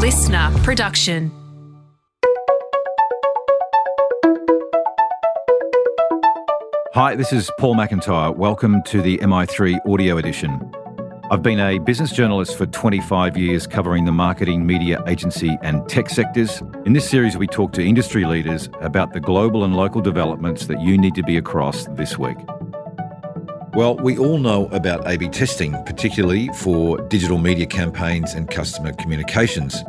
listener production. Hi, this is Paul McIntyre. Welcome to the MI3 Audio Edition. I've been a business journalist for 25 years covering the marketing, media, agency, and tech sectors. In this series, we talk to industry leaders about the global and local developments that you need to be across this week. Well, we all know about A B testing, particularly for digital media campaigns and customer communications,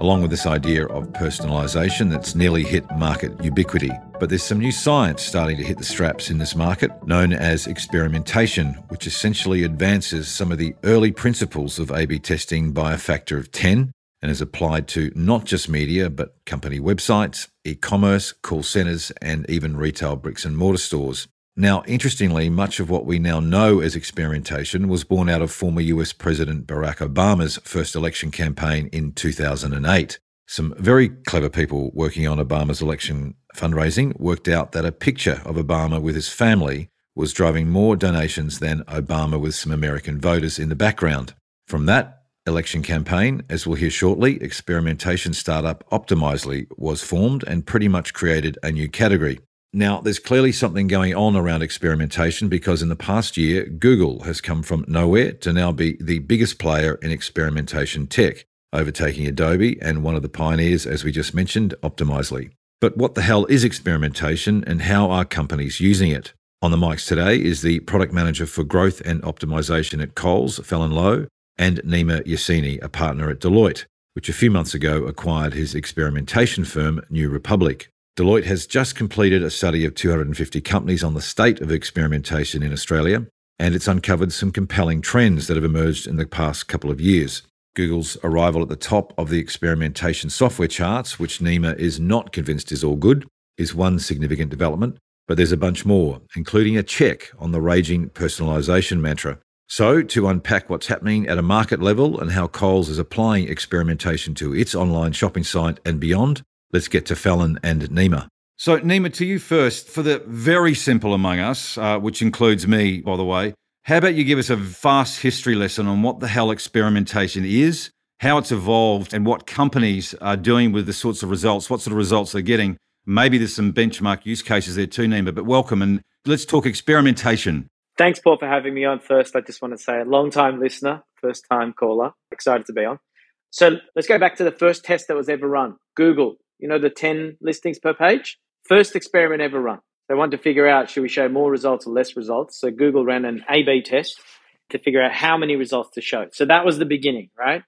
along with this idea of personalisation that's nearly hit market ubiquity. But there's some new science starting to hit the straps in this market, known as experimentation, which essentially advances some of the early principles of A B testing by a factor of 10 and is applied to not just media, but company websites, e commerce, call centres, and even retail bricks and mortar stores. Now, interestingly, much of what we now know as experimentation was born out of former US President Barack Obama's first election campaign in 2008. Some very clever people working on Obama's election fundraising worked out that a picture of Obama with his family was driving more donations than Obama with some American voters in the background. From that election campaign, as we'll hear shortly, experimentation startup Optimizely was formed and pretty much created a new category. Now, there's clearly something going on around experimentation because in the past year, Google has come from nowhere to now be the biggest player in experimentation tech, overtaking Adobe and one of the pioneers, as we just mentioned, Optimizely. But what the hell is experimentation and how are companies using it? On the mics today is the product manager for growth and optimization at Coles, Fallon Lowe, and Nima Yassini, a partner at Deloitte, which a few months ago acquired his experimentation firm, New Republic. Deloitte has just completed a study of 250 companies on the state of experimentation in Australia, and it's uncovered some compelling trends that have emerged in the past couple of years. Google's arrival at the top of the experimentation software charts, which Nima is not convinced is all good, is one significant development, but there's a bunch more, including a check on the raging personalisation mantra. So, to unpack what's happening at a market level and how Coles is applying experimentation to its online shopping site and beyond, let's get to Fallon and Nima. So, Nima, to you first. For the very simple among us, uh, which includes me, by the way, how about you give us a fast history lesson on what the hell experimentation is, how it's evolved, and what companies are doing with the sorts of results, what sort of results they're getting? Maybe there's some benchmark use cases there too, Nima, but welcome and let's talk experimentation. Thanks, Paul, for having me on. First, I just want to say, a long time listener, first time caller, excited to be on. So let's go back to the first test that was ever run Google you know, the 10 listings per page. First experiment ever run. They wanted to figure out should we show more results or less results. So Google ran an A B test to figure out how many results to show. So that was the beginning, right?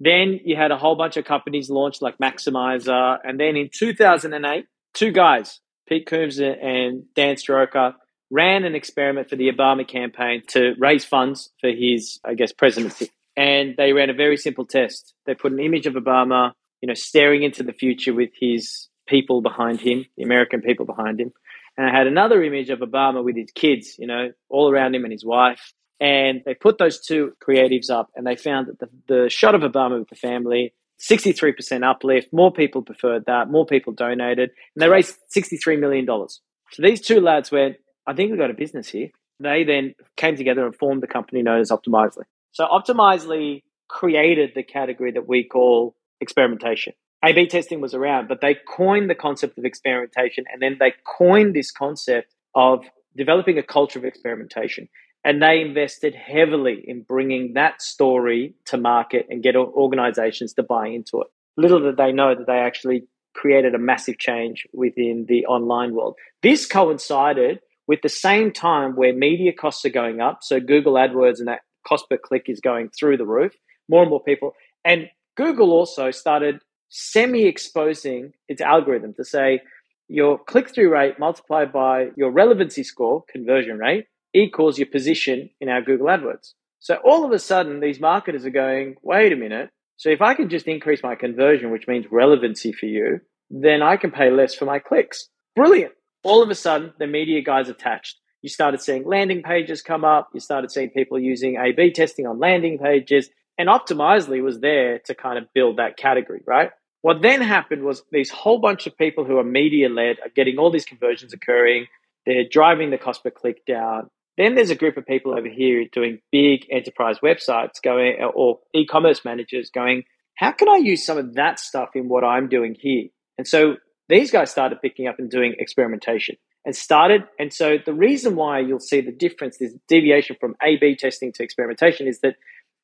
Then you had a whole bunch of companies launch like Maxymiser. And then in 2008, two guys, Pete Koomen and Dan Siroker, ran an experiment for the Obama campaign to raise funds for his, I guess, presidency. And they ran a very simple test. They put an image of Obama you know, staring into the future with his people behind him, the American people behind him. And I had another image of Obama with his kids, you know, all around him and his wife. And they put those two creatives up and they found that the, the shot of Obama with the family, 63% uplift, more people preferred that, more people donated, and they raised $63 million. So these two lads went, I think we've got a business here. They then came together and formed the company known as Optimizely. So Optimizely created the category that we call experimentation. A B testing was around, but they coined the concept of experimentation and then they coined this concept of developing a culture of experimentation. And they invested heavily in bringing that story to market and get organizations to buy into it. Little did they know that they actually created a massive change within the online world. This coincided with the same time where media costs are going up. So Google AdWords and that cost per click is going through the roof. More and more people. And Google also started semi exposing its algorithm to say your click through rate multiplied by your relevancy score, conversion rate, equals your position in our Google AdWords. So all of a sudden, these marketers are going, wait a minute. So if I can just increase my conversion, which means relevancy for you, then I can pay less for my clicks. Brilliant. All of a sudden, the media guys attached. You started seeing landing pages come up. You started seeing people using A B testing on landing pages. And Optimizely was there to kind of build that category, right? What then happened was these whole bunch of people who are media led are getting all these conversions occurring. They're driving the cost per click down. Then there's a group of people over here doing big enterprise websites going or e-commerce managers going, how can I use some of that stuff in what I'm doing here? And so these guys started picking up and doing experimentation and started. And so the reason why you'll see the difference, this deviation from A B testing to experimentation, is that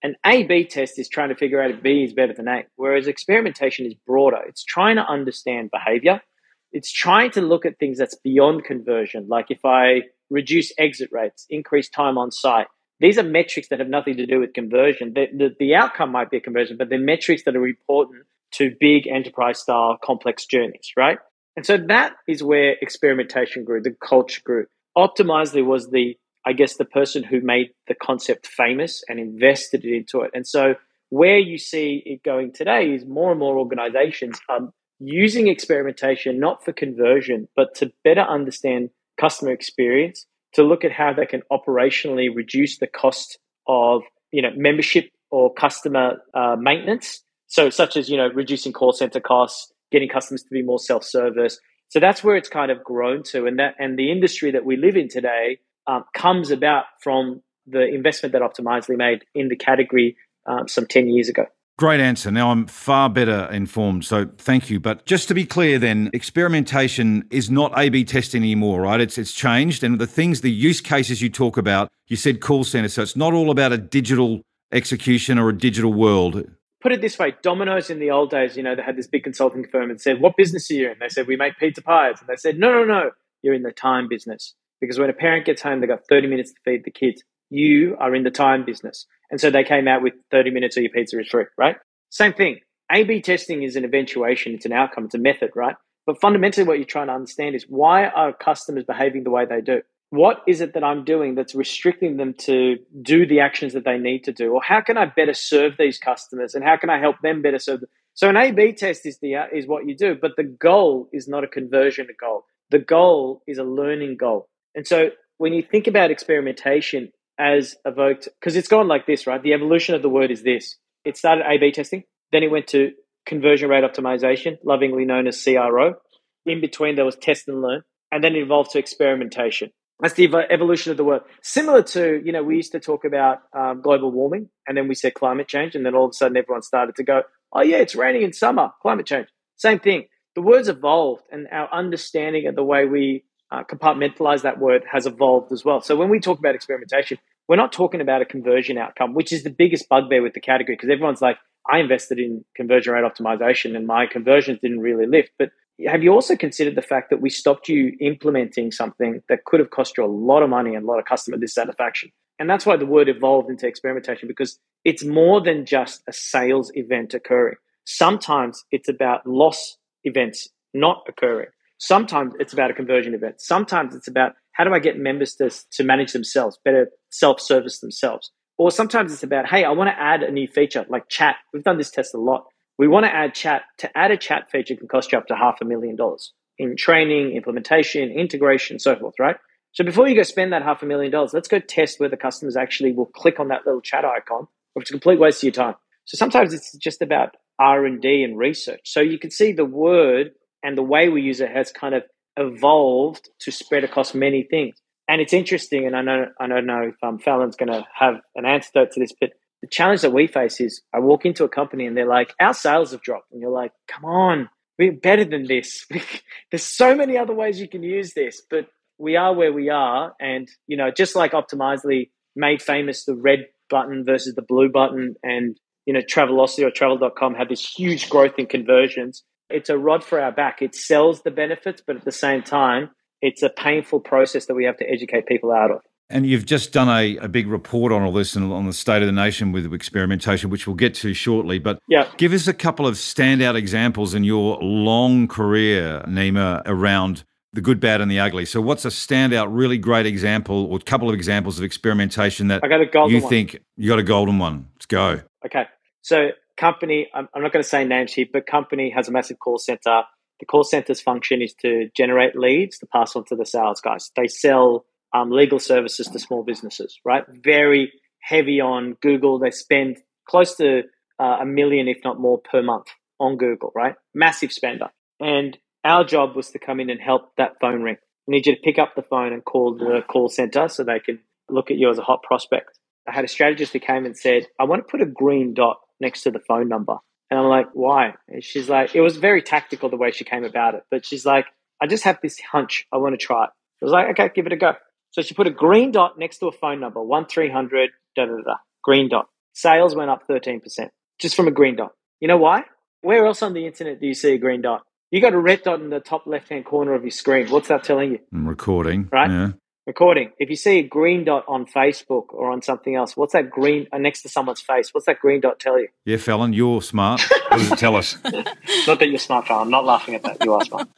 an A B test is trying to figure out if B is better than A, whereas experimentation is broader. It's trying to understand behavior. It's trying to look at things that's beyond conversion. Like if I reduce exit rates, increase time on site, these are metrics that have nothing to do with conversion. The, the, the outcome might be a conversion, but they're metrics that are important to big enterprise style complex journeys, right? And so that is where experimentation grew, the culture grew. Optimizely was the, I guess, the person who made the concept famous and invested into it. And so where you see it going today is more and more organizations are using experimentation not for conversion, but to better understand customer experience, to look at how they can operationally reduce the cost of you know membership or customer uh, maintenance. So such as you know reducing call center costs, getting customers to be more self service. So that's where it's kind of grown to, and that and the industry that we live in today um, comes about from the investment that Optimizely made in the category um, some ten years ago. Great answer. Now I'm far better informed, so thank you. But just to be clear, then experimentation is not A/B testing anymore, right? It's it's changed, and the things, the use cases you talk about, you said call center, so it's not all about a digital execution or a digital world. Put it this way: Domino's in the old days, you know, they had this big consulting firm and said, "What business are you in?" They said, "We make pizza pies," and they said, "No, no, no, you're in the time business because when a parent gets home, they've got 30 minutes to feed the kids." you are in the time business. And so they came out with 30 minutes of your pizza is free, right? Same thing. A B testing is an eventuation, it's an outcome, it's a method, right? But fundamentally, what you're trying to understand is why are customers behaving the way they do? What is it that I'm doing that's restricting them to do the actions that they need to do? Or how can I better serve these customers and how can I help them better serve them? So an A B test is the uh, is what you do, but the goal is not a conversion goal. The goal is a learning goal. And so when you think about experimentation, as evoked because it's gone like this, right? The evolution of the word is this. It started A B testing, then it went to conversion rate optimization, lovingly known as CRO. In between, there was test and learn, and then it evolved to experimentation. That's the evolution of the word. Similar to, you know, we used to talk about um, global warming, and then we said climate change, and then all of a sudden everyone started to go, oh, yeah, it's raining in summer, climate change. Same thing. The words evolved, and our understanding of the way we uh, compartmentalize that word has evolved as well. So when we talk about experimentation, we're not talking about a conversion outcome, which is the biggest bugbear with the category because everyone's like, I invested in conversion rate optimization and my conversions didn't really lift. But have you also considered the fact that we stopped you implementing something that could have cost you a lot of money and a lot of customer dissatisfaction? And that's why the word evolved into experimentation because it's more than just a sales event occurring. Sometimes it's about loss events not occurring. Sometimes it's about a conversion event. Sometimes it's about how do I get members to, to manage themselves, better self service themselves? Or sometimes it's about, hey, I want to add a new feature like chat. We've done this test a lot. We want to add chat. To add a chat feature can cost you up to half a million dollars in training, implementation, integration, so forth, right? So before you go spend that half a million dollars, let's go test whether customers actually will click on that little chat icon, which is a complete waste of your time. So sometimes it's just about R and D and research. So you can see the word and the way we use it has kind of evolved to spread across many things. And it's interesting, and I know I don't know if um, Fallon's going to have an antidote to this, but the challenge that we face is I walk into a company and they're like, our sales have dropped, and you're like, come on, we're better than this. There's so many other ways you can use this, but we are where we are, and you know, just like Optimizely made famous the red button versus the blue button, and you know, Travelocity or Travel.com had this huge growth in conversions it's a rod for our back. It sells the benefits, but at the same time, it's a painful process that we have to educate people out of. And you've just done a, a big report on all this and on the state of the nation with experimentation, which we'll get to shortly. But yeah. give us a couple of standout examples in your long career, Nima, around the good, bad, and the ugly. So, what's a standout, really great example, or a couple of examples of experimentation that I got a golden you one. think you got a golden one? Let's go. Okay. So, company, I'm, I'm not going to say names here, but company has a massive call center. The call center's function is to generate leads to pass on to the sales guys. They sell um, legal services to small businesses, right? Very heavy on Google. They spend close to uh, a million, if not more, per month on Google, right? Massive spender. And our job was to come in and help that phone ring. I need you to pick up the phone and call the call center so they can look at you as a hot prospect. I had a strategist who came and said, I want to put a green dot next to the phone number. And I'm like, why? And she's like, it was very tactical the way she came about it. But she's like, I just have this hunch. I want to try it. I was like, okay, give it a go. So she put a green dot next to a phone number, 1300, da da da, green dot. Sales went up 13% just from a green dot. You know why? Where else on the internet do you see a green dot? You got a red dot in the top left hand corner of your screen. What's that telling you? Mm, recording. Right? Yeah. Recording. If you see a green dot on Facebook or on something else, what's that green uh, next to someone's face? What's that green dot tell you? Yeah, Fallon, you're smart. What does it tell us? Not that you're smart, Fallon. I'm not laughing at that. You are smart.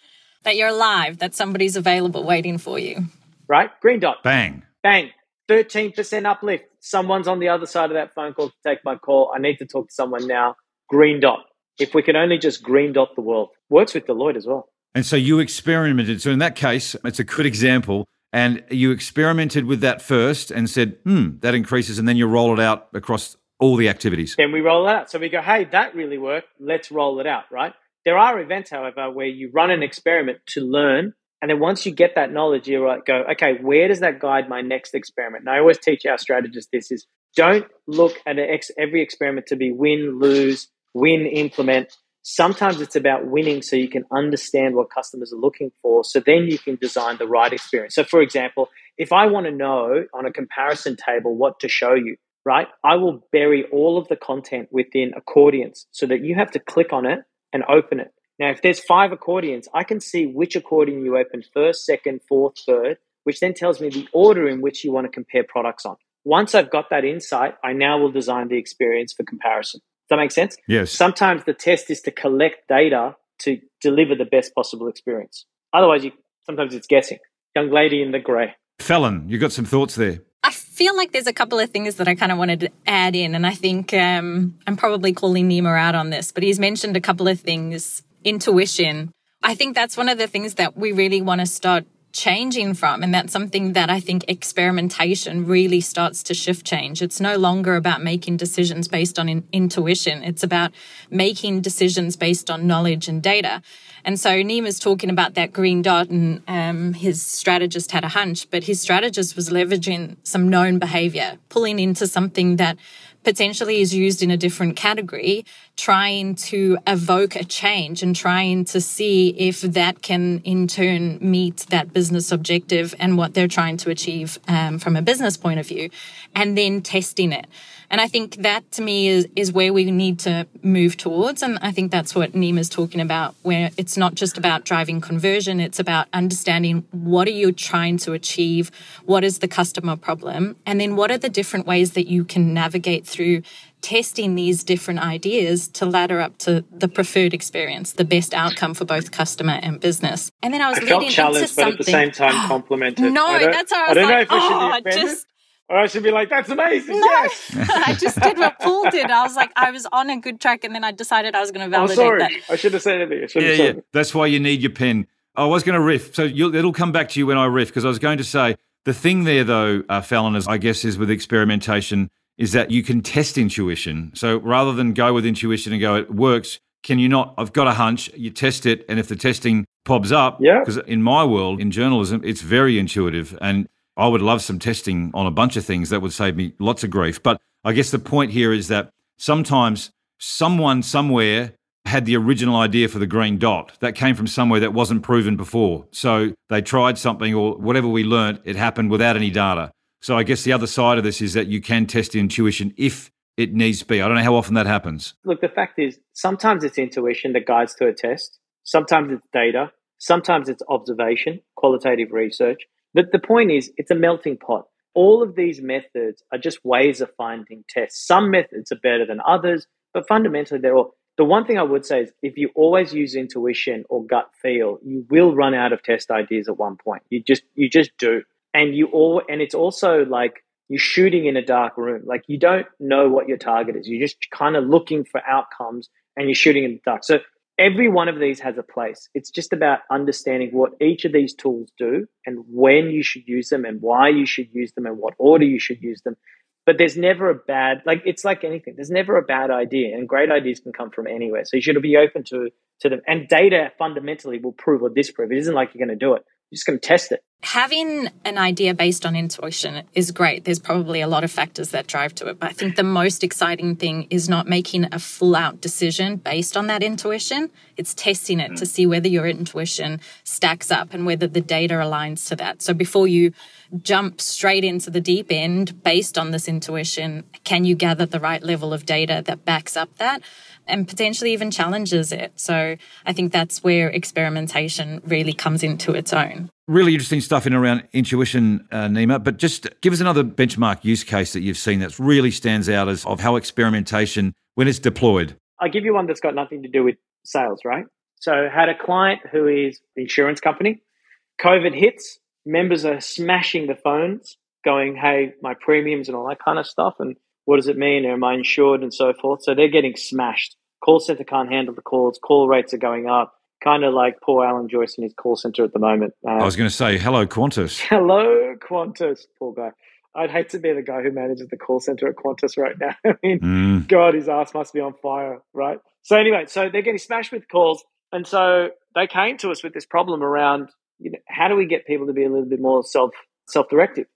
that you're alive, that somebody's available waiting for you. Right? Green dot. Bang. Bang. 13% uplift. Someone's on the other side of that phone call to take my call. I need to talk to someone now. Green dot. If we could only just green dot the world. Works with Deloitte as well. And so you experimented. So in that case, it's a good example. And you experimented with that first and said, hmm, that increases. And then you roll it out across all the activities. Then we roll it out. So we go, hey, that really worked. Let's roll it out, right? There are events, however, where you run an experiment to learn. And then once you get that knowledge, you like go, okay, where does that guide my next experiment? And I always teach our strategists this is don't look at every experiment to be win, lose, win, implement. Sometimes it's about winning so you can understand what customers are looking for. So then you can design the right experience. So, for example, if I want to know on a comparison table what to show you, right, I will bury all of the content within accordions so that you have to click on it and open it. Now, if there's five accordions, I can see which accordion you open first, second, fourth, third, which then tells me the order in which you want to compare products on. Once I've got that insight, I now will design the experience for comparison that make sense? Yes. Sometimes the test is to collect data to deliver the best possible experience. Otherwise, you sometimes it's guessing. Young lady in the grey. Fallon, you got some thoughts there. I feel like there's a couple of things that I kind of wanted to add in, and I think um, I'm probably calling Nima out on this, but he's mentioned a couple of things. Intuition. I think that's one of the things that we really want to start changing from. And that's something that I think experimentation really starts to shift change. It's no longer about making decisions based on in- intuition. It's about making decisions based on knowledge and data. And so Nima's talking about that green dot and um, his strategist had a hunch, but his strategist was leveraging some known behavior, pulling into something that potentially is used in a different category, trying to evoke a change and trying to see if that can in turn meet that business objective and what they're trying to achieve um, from a business point of view, and then testing it. And I think that to me is, is where we need to move towards. And I think that's what Nima's talking about, where it's not just about driving conversion, it's about understanding what are you trying to achieve? What is the customer problem? And then what are the different ways that you can navigate through testing these different ideas to ladder up to the preferred experience, the best outcome for both customer and business. And then I was I leading felt challenged, into but something. at the same time complimented. No, that's how I I don't know like, if I should oh, be offended, just or I should be like, "That's amazing." No. Yes. I just did what Paul did. I was like, I was on a good track, and then I decided I was going to I'm validate sorry. that. I should have said anything. Yeah, yeah. said it. That's why you need your pen. I was going to riff, so you'll, it'll come back to you when I riff because I was going to say the thing there, though, uh, Fallon, is I guess is with experimentation is that you can test intuition. So rather than go with intuition and go, it works. Can you not? I've got a hunch. You test it, and if the testing pops up, Yeah. Because in my world, in journalism, it's very intuitive, and I would love some testing on a bunch of things that would save me lots of grief. But I guess the point here is that sometimes someone somewhere had the original idea for the green dot that came from somewhere that wasn't proven before. So they tried something or whatever we learnt, it happened without any data. So I guess the other side of this is that you can test intuition if it needs to be. I don't know how often that happens. Look, the fact is, sometimes it's intuition that guides to a test. Sometimes it's data. Sometimes it's observation, qualitative research. But the point is, it's a melting pot. All of these methods are just ways of finding tests. Some methods are better than others, but fundamentally, they're all. The one thing I would say is if you always use intuition or gut feel, you will run out of test ideas at one point. You just you just do. And you all and it's also like you're shooting in a dark room. Like you don't know what your target is. You're just kind of looking for outcomes and you're shooting in the dark. So every one of these has a place. It's just about understanding what each of these tools do and when you should use them and why you should use them and what order you should use them. But there's never a bad like it's like anything. There's never a bad idea, and great ideas can come from anywhere. So you should be open to to them. And data fundamentally will prove or disprove. It isn't like you're going to do it. You're just going to test it. Having an idea based on intuition is great. There's probably a lot of factors that drive to it, but I think the most exciting thing is not making a full out decision based on that intuition. It's testing it to mm. see whether your intuition stacks up and whether the data aligns to that. So before you jump straight into the deep end based on this intuition, can you gather the right level of data that backs up that? and potentially even challenges it. So I think that's where experimentation really comes into its own. Really interesting stuff in around intuition, uh, Nima. But just give us another benchmark use case that you've seen that really stands out as of how experimentation, when it's deployed. I'll give you one that's got nothing to do with sales, right? So had a client who is insurance company. COVID hits, members are smashing the phones, going, "Hey, my premiums and all that kind of stuff," and what does it mean? Am I insured and so forth? So they're getting smashed. Call center can't handle the calls. Call rates are going up. Kind of like poor Alan Joyce in his call center at the moment. Uh, I was going to say, hello, Qantas. Hello, Qantas. Poor guy. I'd hate to be the guy who manages the call center at Qantas right now. I mean, mm. God, his ass must be on fire, right? So anyway, so they're getting smashed with calls, and so they came to us with this problem around you know, how do we get people to be a little bit more self self directive.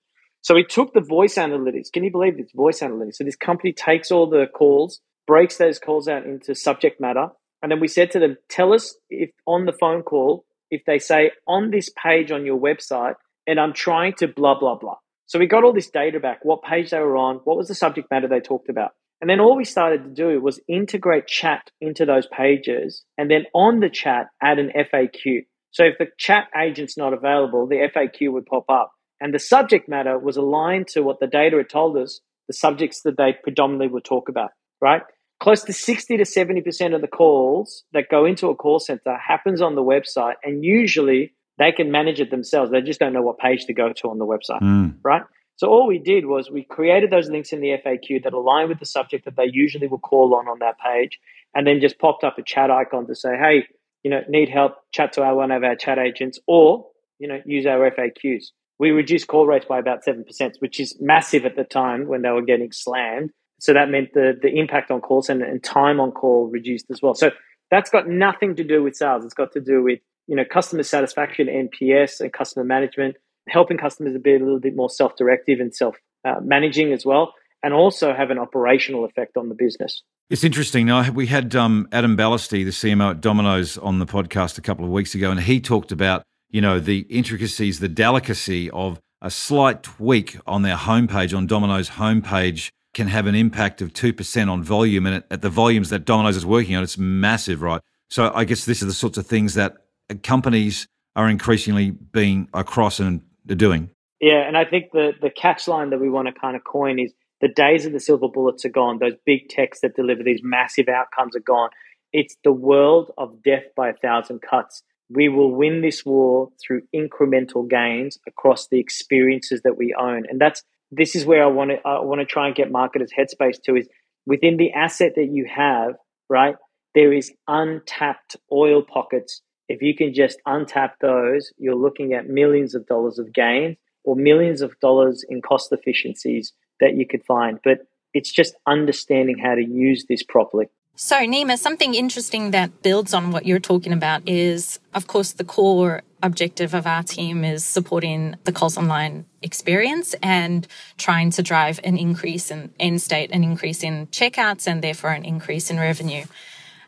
So we took the voice analytics. Can you believe this voice analytics? So this company takes all the calls, breaks those calls out into subject matter, and then we said to them, tell us if on the phone call, if they say on this page on your website, and I'm trying to blah, blah, blah. So we got all this data back, what page they were on, what was the subject matter they talked about. And then all we started to do was integrate chat into those pages and then on the chat add an FAQ. So if the chat agent's not available, the FAQ would pop up and the subject matter was aligned to what the data had told us, the subjects that they predominantly would talk about, right? Close to 60 to 70% of the calls that go into a call center happens on the website, and usually they can manage it themselves. They just don't know what page to go to on the website, mm. right? So all we did was we created those links in the FAQ that align with the subject that they usually will call on on that page, and then just popped up a chat icon to say, hey, you know, need help, chat to our one of our chat agents, or you know, use our FAQs we reduced call rates by about 7%, which is massive at the time when they were getting slammed. So that meant the, the impact on calls and, and time on call reduced as well. So that's got nothing to do with sales. It's got to do with, you know, customer satisfaction, NPS and customer management, helping customers to be a little bit more self-directive and self-managing uh, as well, and also have an operational effect on the business. It's interesting. Now, we had um, Adam Ballasty, the CMO at Domino's, on the podcast a couple of weeks ago, and he talked about you know, the intricacies, the delicacy of a slight tweak on their homepage, on Domino's homepage, can have an impact of 2% on volume. And at the volumes that Domino's is working on, it's massive, right? So I guess this is the sorts of things that companies are increasingly being across and doing. Yeah, and I think the the catch line that we want to kind of coin is the days of the silver bullets are gone. Those big techs that deliver these massive outcomes are gone. It's the world of death by a thousand cuts we will win this war through incremental gains across the experiences that we own. And that's this is where I want to I want to try and get marketers headspace to is within the asset that you have, right? There is untapped oil pockets. If you can just untap those, you're looking at millions of dollars of gains or millions of dollars in cost efficiencies that you could find. But it's just understanding how to use this properly. So, Nima, something interesting that builds on what you're talking about is, of course, the core objective of our team is supporting the Coles Online experience and trying to drive an increase in end state, an increase in checkouts, and therefore an increase in revenue.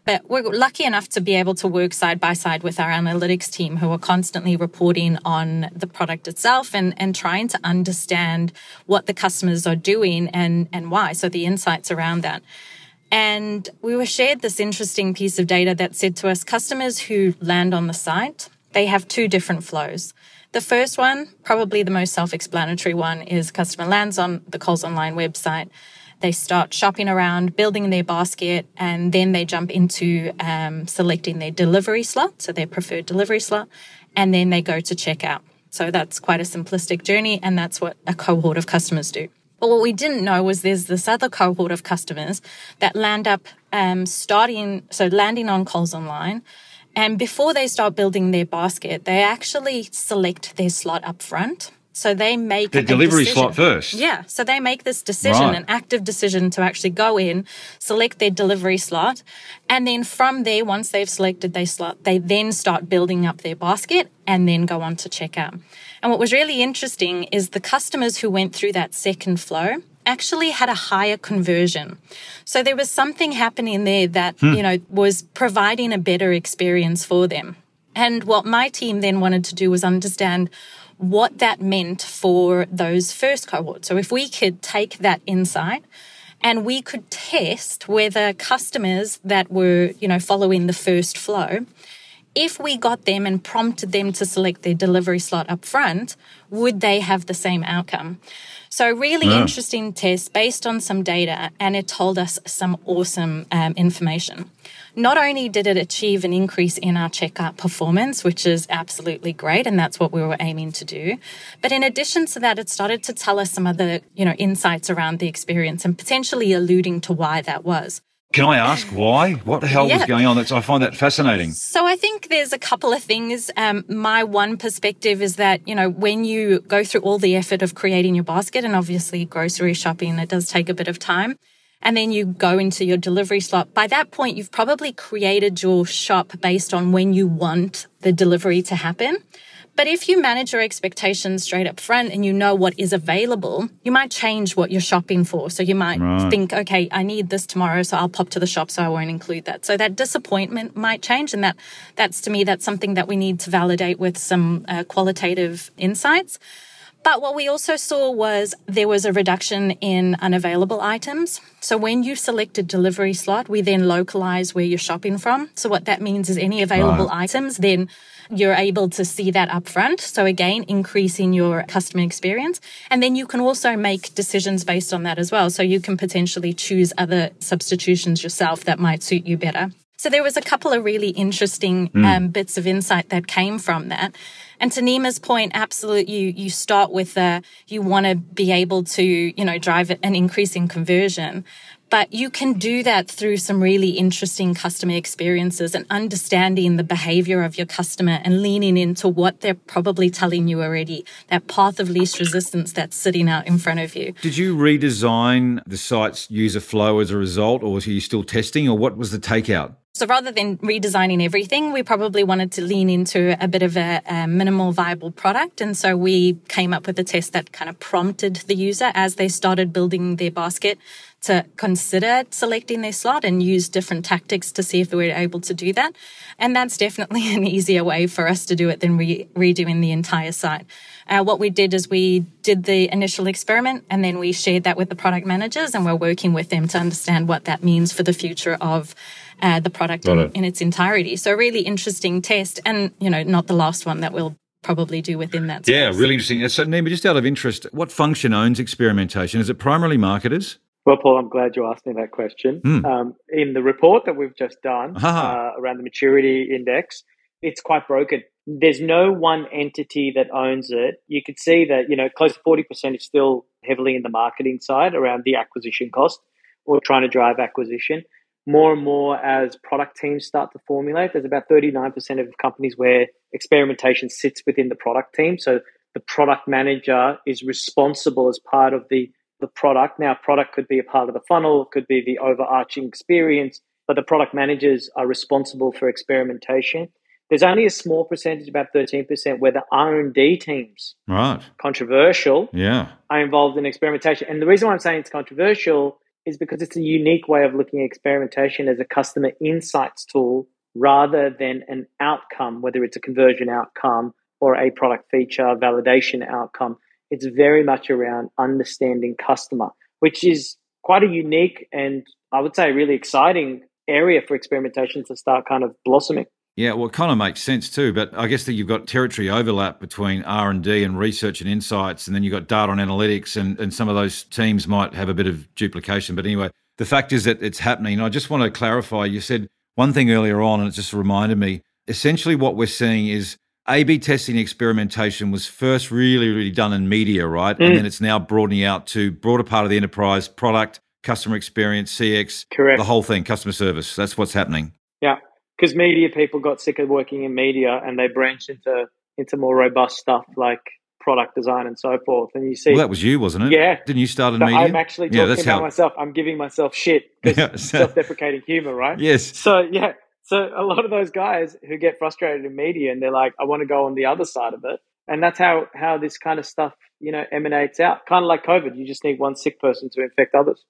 But we're lucky enough to be able to work side by side with our analytics team who are constantly reporting on the product itself and, and trying to understand what the customers are doing and, and why. So the insights around that. And we were shared this interesting piece of data that said to us customers who land on the site, they have two different flows. The first one, probably the most self explanatory one, is customer lands on the Coles Online website. They start shopping around, building their basket, and then they jump into um, selecting their delivery slot, so their preferred delivery slot, and then they go to checkout. So that's quite a simplistic journey, and that's what a cohort of customers do. But what we didn't know was there's this other cohort of customers that land up um, starting, so landing on Coles Online. And before they start building their basket, they actually select their slot up front. So they make the delivery decision. slot first. Yeah. So they make this decision, right. an active decision to actually go in, select their delivery slot. And then from there, once they've selected their slot, they then start building up their basket and then go on to checkout. And what was really interesting is the customers who went through that second flow actually had a higher conversion. So there was something happening there that, hmm. you know, was providing a better experience for them. And what my team then wanted to do was understand what that meant for those first cohorts. So if we could take that insight and we could test whether customers that were, you know, following the first flow, if we got them and prompted them to select their delivery slot up front, would they have the same outcome? So, really yeah. interesting test based on some data, and it told us some awesome um, information. Not only did it achieve an increase in our checkout performance, which is absolutely great, and that's what we were aiming to do, but in addition to that, it started to tell us some other, you know, insights around the experience and potentially alluding to why that was. Can I ask why? What the hell yeah. was going on? That's I find that fascinating. So I think there's a couple of things. Um, my one perspective is that you know when you go through all the effort of creating your basket, and obviously grocery shopping, it does take a bit of time. And then you go into your delivery slot. By that point, you've probably created your shop based on when you want the delivery to happen. But if you manage your expectations straight up front and you know what is available, you might change what you're shopping for. So you might right. think, okay, I need this tomorrow, so I'll pop to the shop, so I won't include that. So that disappointment might change, and that that's to me that's something that we need to validate with some uh, qualitative insights. But what we also saw was there was a reduction in unavailable items. So when you select a delivery slot, we then localize where you're shopping from. So what that means is any available right. items then you're able to see that upfront. So again, increasing your customer experience. And then you can also make decisions based on that as well. So you can potentially choose other substitutions yourself that might suit you better. So there was a couple of really interesting mm. um, bits of insight that came from that. And to Nima's point, absolutely, you, you start with the, you want to be able to, you know, drive an increase in conversion. But you can do that through some really interesting customer experiences and understanding the behavior of your customer and leaning into what they're probably telling you already, that path of least resistance that's sitting out in front of you. Did you redesign the site's user flow as a result, or are you still testing, or what was the takeout? So rather than redesigning everything, we probably wanted to lean into a bit of a, a, minimal viable product. And so we came up with a test that kind of prompted the user as they started building their basket to consider selecting their slot and use different tactics to see if we're able to do that. And that's definitely an easier way for us to do it than re- redoing the entire site. Uh, what we did is we did the initial experiment and then we shared that with the product managers and we're working with them to understand what that means for the future of uh, the product in, it. in its entirety. So really interesting test and, you know, not the last one that we'll probably do within that space. Yeah, really interesting. So, Nima, just out of interest, what function owns experimentation? Is it primarily marketers? Well, Paul, I'm glad you asked me that question. Mm. Um, in the report that we've just done uh, around the maturity index, it's quite broken. There's no one entity that owns it. You could see that, you know, close to 40% is still heavily in the marketing side around the acquisition cost or trying to drive acquisition. More and more as product teams start to formulate, there's about 39% of companies where experimentation sits within the product team. So the product manager is responsible as part of the the product. Now, product could be a part of the funnel, could be the overarching experience, but the product managers are responsible for experimentation. There's only a small percentage, about 13%, where the R&D teams, right, controversial, yeah, are involved in experimentation. And the reason why I'm saying it's controversial is because it's a unique way of looking at experimentation as a customer insights tool rather than an outcome, whether it's a conversion outcome or a product feature validation outcome. It's very much around understanding customer, which is quite a unique and I would say really exciting area for experimentation to start kind of blossoming. Yeah, well, it kind of makes sense too. But I guess that you've got territory overlap between R and D and research and insights, and then you've got data and analytics, and, and some of those teams might have a bit of duplication. But anyway, the fact is that it's happening. I just want to clarify. You said one thing earlier on, and it just reminded me. Essentially, what we're seeing is a B testing experimentation was first really, really done in media, right? Mm. And then it's now broadening out to broader part of the enterprise, product, customer experience, CX, correct, the whole thing, customer service. That's what's happening. Yeah, because media people got sick of working in media and they branched into into more robust stuff like product design and so forth. And you see, well, that was you, wasn't it? Yeah. Didn't you start in so media? I'm actually talking yeah, that's about how. myself. I'm giving myself shit because self-deprecating humor, right? Yes. So yeah, so a lot of those guys who get frustrated in media and they're like, I want to go on the other side of it, and that's how how this kind of stuff you know emanates out. Kind of like COVID, you just need one sick person to infect others.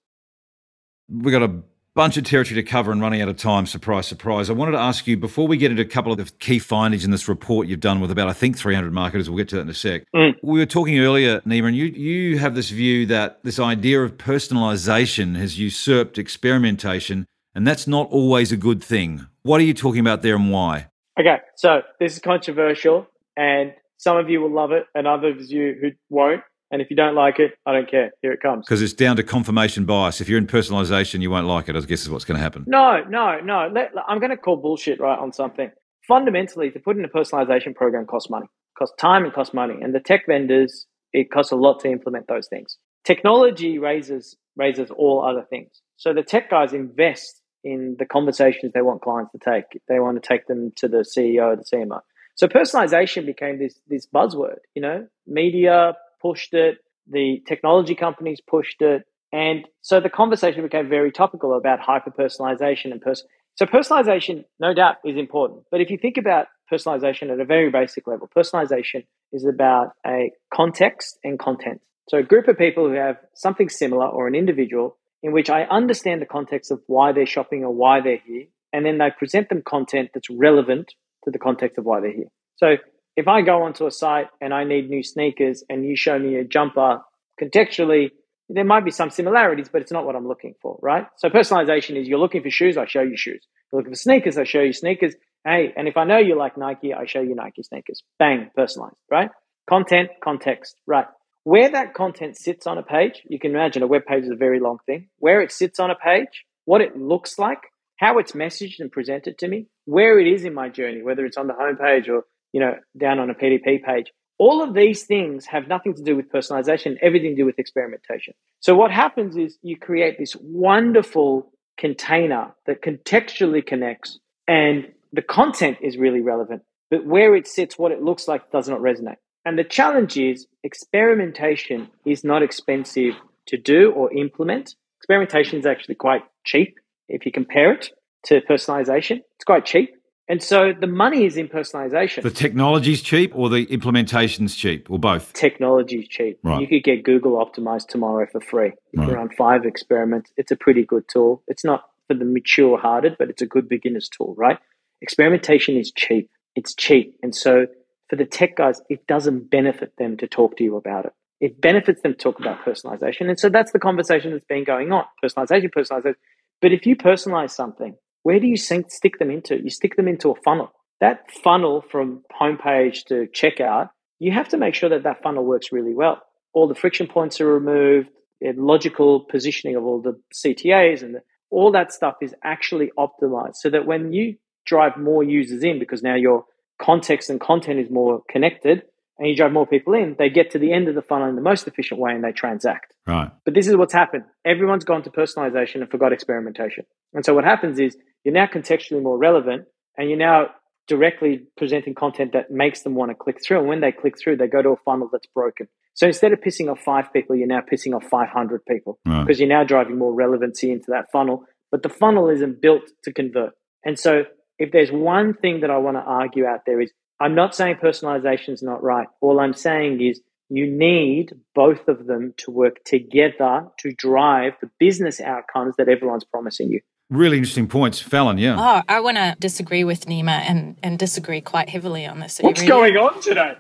We got a bunch of territory to cover and running out of time. Surprise, surprise. I wanted to ask you before we get into a couple of the key findings in this report you've done with about I think 300 marketers. We'll get to that in a sec. Mm. We were talking earlier, Nima, and you you have this view that this idea of personalization has usurped experimentation, and that's not always a good thing. What are you talking about there, and why? Okay, so this is controversial, and some of you will love it, and others of you who won't. And if you don't like it, I don't care. Here it comes. Because it's down to confirmation bias. If you're in personalisation, you won't like it. I guess is what's going to happen. No, no, no. Let, I'm going to call bullshit right on something. Fundamentally, to put in a personalization program costs money, costs time, and costs money. And the tech vendors, it costs a lot to implement those things. Technology raises raises all other things. So the tech guys invest in the conversations they want clients to take. They want to take them to the CEO, the CMO. So personalization became this this buzzword. You know, media pushed it, the technology companies pushed it, and so the conversation became very topical about hyper personalization and person. So personalization, no doubt, is important. But if you think about personalization at a very basic level, personalization is about a context and content. So a group of people who have something similar or an individual in which I understand the context of why they're shopping or why they're here, and then I present them content that's relevant to the context of why they're here. So if I go onto a site and I need new sneakers and you show me a jumper, contextually, there might be some similarities, but it's not what I'm looking for, right? So personalization is you're looking for shoes, I show you shoes. You're looking for sneakers, I show you sneakers. Hey, and if I know you like Nike, I show you Nike sneakers. Bang, personalized, right? Content, context, right? Where that content sits on a page, you can imagine a web page is a very long thing. Where it sits on a page, what it looks like, how it's messaged and presented to me, where it is in my journey, whether it's on the homepage or you know down on a PDP page. All of these things have nothing to do with personalization, everything to do with experimentation. So what happens is you create this wonderful container that contextually connects and the content is really relevant, but where it sits, what it looks like does not resonate. And the challenge is experimentation is not expensive to do or implement. Experimentation is actually quite cheap if you compare it to personalization. It's quite cheap. And so the money is in personalization. The technology's cheap or the implementation's cheap or both? Technology is cheap. Right. You could get Google Optimize tomorrow for free. If Right. you run five experiments, it's a pretty good tool. It's not for the mature hearted, but it's a good beginner's tool, right? Experimentation is cheap. It's cheap. And so for the tech guys, it doesn't benefit them to talk to you about it. It benefits them to talk about personalization. And so that's the conversation that's been going on. Personalization, personalization. But if you personalize something, where do you stick them into? You stick them into a funnel. That funnel from homepage to checkout, you have to make sure that that funnel works really well. All the friction points are removed, the logical positioning of all the CTAs and the, all that stuff is actually optimized so that when you drive more users in, because now your context and content is more connected, and you drive more people in, they get to the end of the funnel in the most efficient way and they transact. Right. But this is what's happened. Everyone's gone to personalization and forgot experimentation. And so what happens is you're now contextually more relevant and you're now directly presenting content that makes them want to click through. And when they click through, they go to a funnel that's broken. So instead of pissing off five people, you're now pissing off 500 people Right. because you're now driving more relevancy into that funnel. But the funnel isn't built to convert. And so if there's one thing that I want to argue out there is I'm not saying personalization is not right. All I'm saying is you need both of them to work together to drive the business outcomes that everyone's promising you. Really interesting points. Fallon, yeah. Oh, I want to disagree with Nima and, and disagree quite heavily on this. What's area. going on today?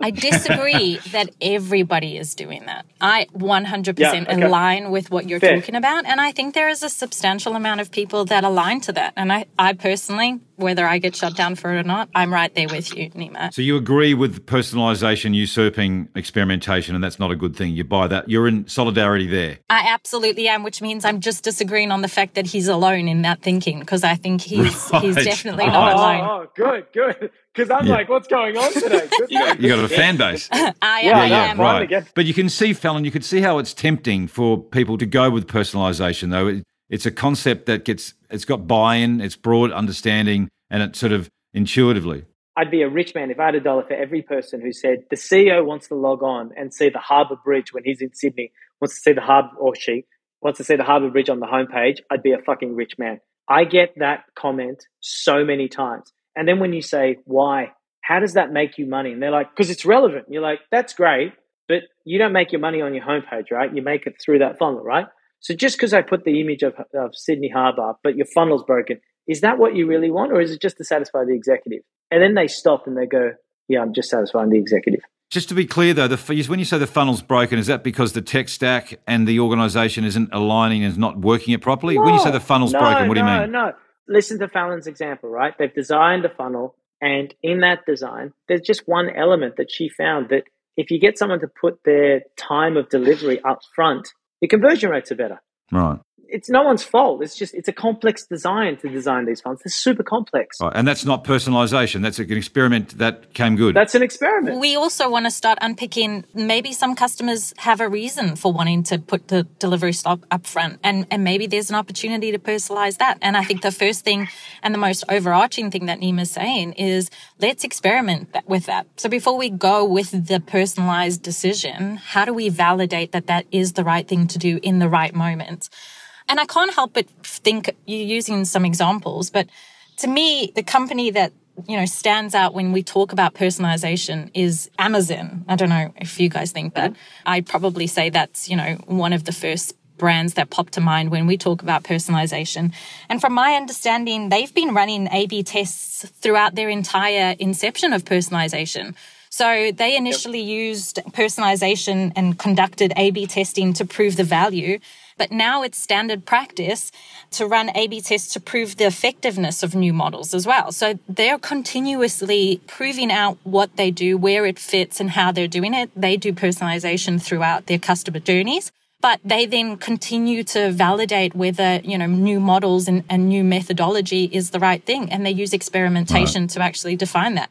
I disagree that everybody is doing that. I 100% Yeah, okay. align with what you're Fair. talking about. And I think there is a substantial amount of people that align to that. And I, I personally, whether I get shut down for it or not, I'm right there with you, Nima. So you agree with personalisation usurping experimentation, and that's not a good thing. You buy that. You're in solidarity there. I absolutely am, which means I'm just disagreeing on the fact that he's alone in that thinking because I think he's he's definitely Oh, not oh, alone. oh, good, good. Because I'm Yeah. like, what's going on today? You got a fan base. I am. Ah, yeah, I yeah, am. right. right. But you can see, Fallon, you can see how it's tempting for people to go with personalisation, though. It, it's a concept that gets, it's got buy-in, it's broad understanding, and it's sort of intuitively. I'd be a rich man if I had a dollar for every person who said the CEO wants to log on and see the Harbour Bridge when he's in Sydney, wants to see the harbour, or she wants to see the Harbour Bridge on the homepage. I'd be a fucking rich man. I get that comment so many times. And then when you say, why? How does that make you money? And they're like, because it's relevant. You're like, that's great, but you don't make your money on your homepage, right? You make it through that funnel, right? So just because I put the image of, of Sydney Harbour, but your funnel's broken, is that what you really want, or is it just to satisfy the executive? And then they stop and they go, yeah, I'm just satisfying the executive. Just to be clear, though, the, when you say the funnel's broken, is that because the tech stack and the organisation isn't aligning and is not working it properly? No, when you say the funnel's no, broken, what do you mean? No, no. Listen to Fallon's example, right? They've designed a funnel, and in that design, there's just one element that she found that if you get someone to put their time of delivery up front, your conversion rates are better. Right it's no one's fault. It's just it's a complex design to design these fonts. They're super complex. Right. And that's not personalization. That's an experiment that came good. That's an experiment. We also want to start unpicking maybe some customers have a reason for wanting to put the delivery stop up front. And and maybe there's an opportunity to personalize that. And I think the first thing and the most overarching thing that Nima's saying is let's experiment with that. So before we go with the personalized decision, how do we validate that that is the right thing to do in the right moment? And I can't help but think you're using some examples, but to me, the company that you know stands out when we talk about personalization is Amazon. I don't know if you guys think that. I'd probably say that's, you know, one of the first brands that pop to mind when we talk about personalization. And from my understanding, they've been running A B tests throughout their entire inception of personalization. So they initially yep. used personalization and conducted A B testing to prove the value. But now it's standard practice to run A B tests to prove the effectiveness of new models as well. So they're continuously proving out what they do, where it fits, and how they're doing it. They do personalization throughout their customer journeys but they then continue to validate whether you know new models and, and new methodology is the right thing and they use experimentation right. to actually define that